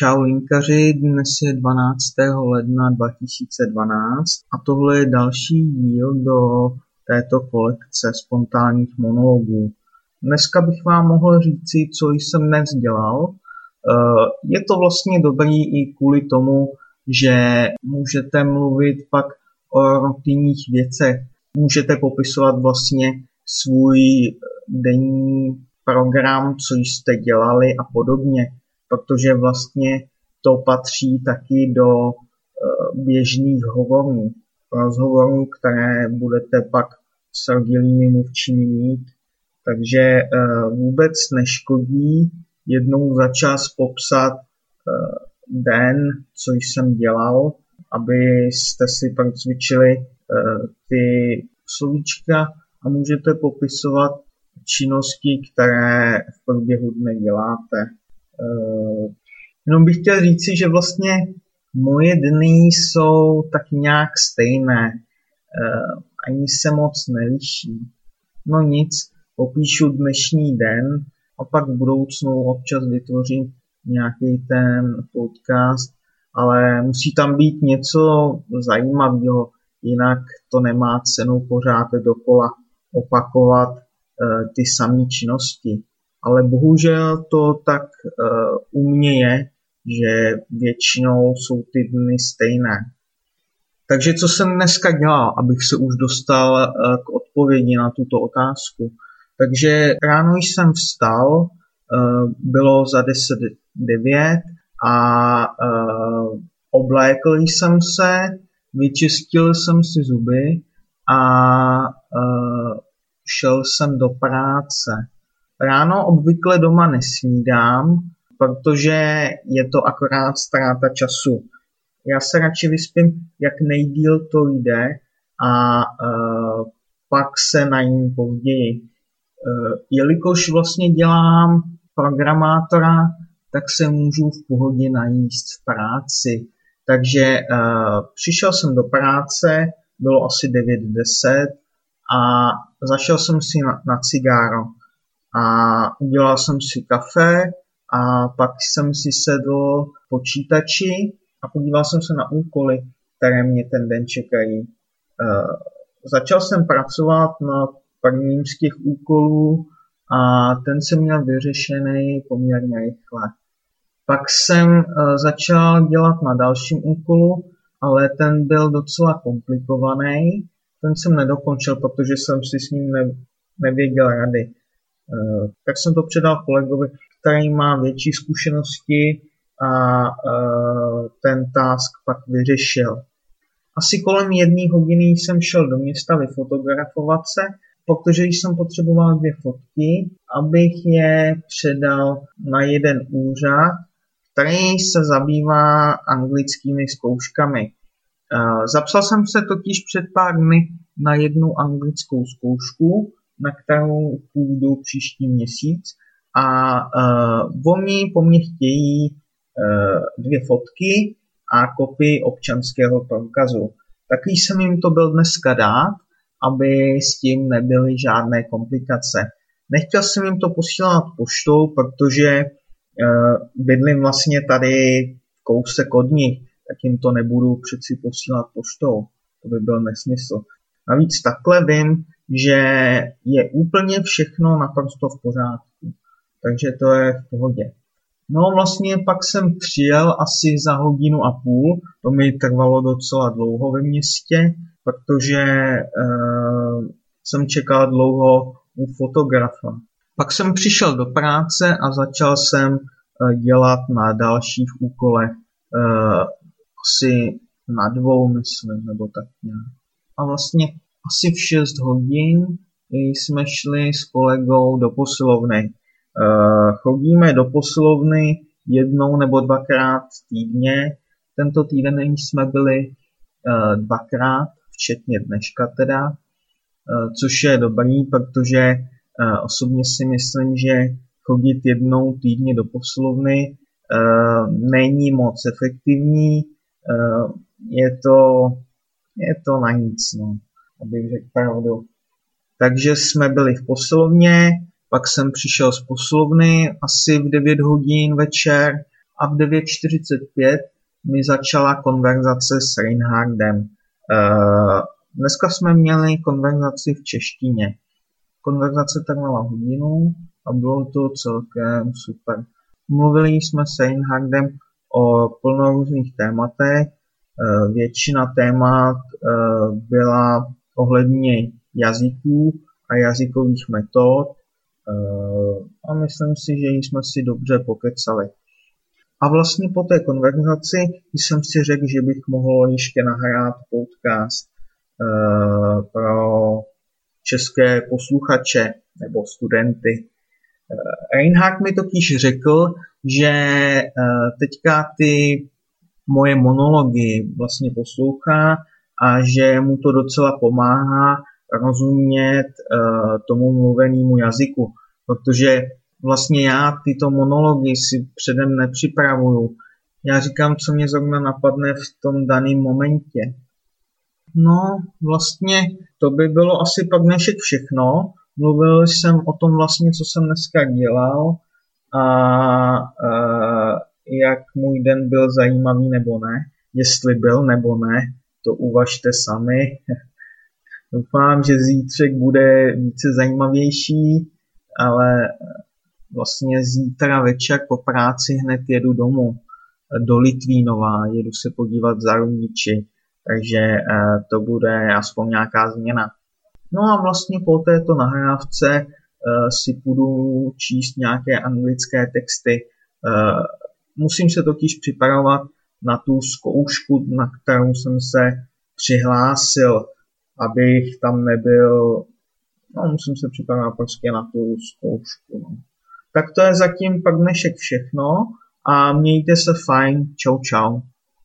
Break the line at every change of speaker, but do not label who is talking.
Čau linkaři, dnes je 12. ledna 2012 a tohle je další díl do této kolekce spontánních monologů. Dneska bych vám mohl říci, co jsem dnes dělal. Eh, je to vlastně dobrý i kvůli tomu, že můžete mluvit pak o rutinních věcech. Můžete popisovat vlastně svůj denní program, co jste dělali a podobně protože vlastně to patří taky do eh, běžných hovorů, rozhovorů, které budete pak s rodilými mluvčími mít. Takže eh, vůbec neškodí jednou za čas popsat eh, den, co jsem dělal, abyste si procvičili ty slovíčka a můžete popisovat činnosti, které v průběhu dne děláte. Uh, jenom bych chtěl říci, že vlastně moje dny jsou tak nějak stejné. Uh, ani se moc neliší. No nic, popíšu dnešní den a pak v budoucnu občas vytvořím nějaký ten podcast, ale musí tam být něco zajímavého, jinak to nemá cenu pořád dokola opakovat uh, ty samé činnosti ale bohužel to tak uh, u mě je, že většinou jsou ty dny stejné. Takže co jsem dneska dělal, abych se už dostal uh, k odpovědi na tuto otázku. Takže ráno jsem vstal, uh, bylo za 10.09 a oblékl jsem se, vyčistil jsem si zuby a šel jsem do práce. Ráno obvykle doma nesnídám, protože je to akorát ztráta času. Já se radši vyspím, jak nejdíl to jde a uh, pak se najím později. Uh, jelikož vlastně dělám programátora, tak se můžu v pohodě najíst v práci. Takže uh, přišel jsem do práce, bylo asi 9.10 a zašel jsem si na, na cigáro a udělal jsem si kafe a pak jsem si sedl počítači a podíval jsem se na úkoly, které mě ten den čekají. Uh, začal jsem pracovat na prvním z těch úkolů a ten jsem měl vyřešený poměrně rychle. Pak jsem uh, začal dělat na dalším úkolu, ale ten byl docela komplikovaný. Ten jsem nedokončil, protože jsem si s ním ne, nevěděl rady. Eh, tak jsem to předal kolegovi, který má větší zkušenosti a eh, ten task pak vyřešil. Asi kolem jedné hodiny jsem šel do města vyfotografovat se, protože jsem potřeboval dvě fotky, abych je předal na jeden úřad, který se zabývá anglickými zkouškami. Eh, zapsal jsem se totiž před pár dny na jednu anglickou zkoušku na kterou půjdu příští měsíc a uh, oni po mně chtějí uh, dvě fotky a kopii občanského průkazu. Taky jsem jim to byl dneska dát, aby s tím nebyly žádné komplikace. Nechtěl jsem jim to posílat poštou, protože uh, bydlím vlastně tady kousek od nich, tak jim to nebudu přeci posílat poštou. To by byl nesmysl. Navíc takhle vím, že je úplně všechno naprosto v pořádku. Takže to je v pohodě. No vlastně pak jsem přijel asi za hodinu a půl, to mi trvalo docela dlouho ve městě, protože uh, jsem čekal dlouho u fotografa. Pak jsem přišel do práce a začal jsem uh, dělat na dalších úkolech, uh, asi na dvou, myslím, nebo tak nějak. A vlastně asi v 6 hodin jsme šli s kolegou do posilovny. Eh, chodíme do posilovny jednou nebo dvakrát týdně. Tento týden jsme byli eh, dvakrát, včetně dneška teda, eh, což je dobrý, protože osobně si myslím, že chodit jednou týdně do posilovny není moc efektivní, je to, je to na nic. No abych řekl pravdu. Takže jsme byli v posilovně, pak jsem přišel z posilovny asi v 9 hodin večer a v 9.45 mi začala konverzace s Reinhardem. Dneska jsme měli konverzaci v češtině. Konverzace trvala hodinu a bylo to celkem super. Mluvili jsme s Reinhardem o plno různých tématech. Eh, většina témat eh, byla ohledně jazyků a jazykových metod eh, a myslím si, že jsme si dobře pokecali. A vlastně po té konverzaci jsem si řekl, že bych mohl ještě nahrát podcast pro české posluchače nebo studenty. Reinhardt mi totiž řekl, že eh, teďka ty moje monology vlastně poslouchá a že mu to docela pomáhá rozumět eh, tomu mluvenému jazyku, protože vlastně já tyto monology si předem nepřipravuju. Já říkám, co mě zrovna napadne v tom daném momentě. No, vlastně to by bylo asi pak dnešek všechno. Mluvil jsem o tom vlastně, co jsem dneska dělal a, a jak můj den byl zajímavý nebo ne. Jestli byl nebo ne, to uvažte sami. Doufám, že zítřek bude více zajímavější, ale vlastně zítra večer po práci hned jedu domů do Litvínova, jedu se podívat za rodiči, takže eh, to bude aspoň nějaká změna. No a vlastně po této nahrávce uh, si půjdu číst nějaké anglické texty. Uh, musím se totiž připravovat na tu zkoušku, na kterou jsem se přihlásil, abych tam nebyl, no musím se připravovat prostě na tu zkoušku. No. Tak to je zatím pak dnešek všechno a mějte se fajn. Čau čau.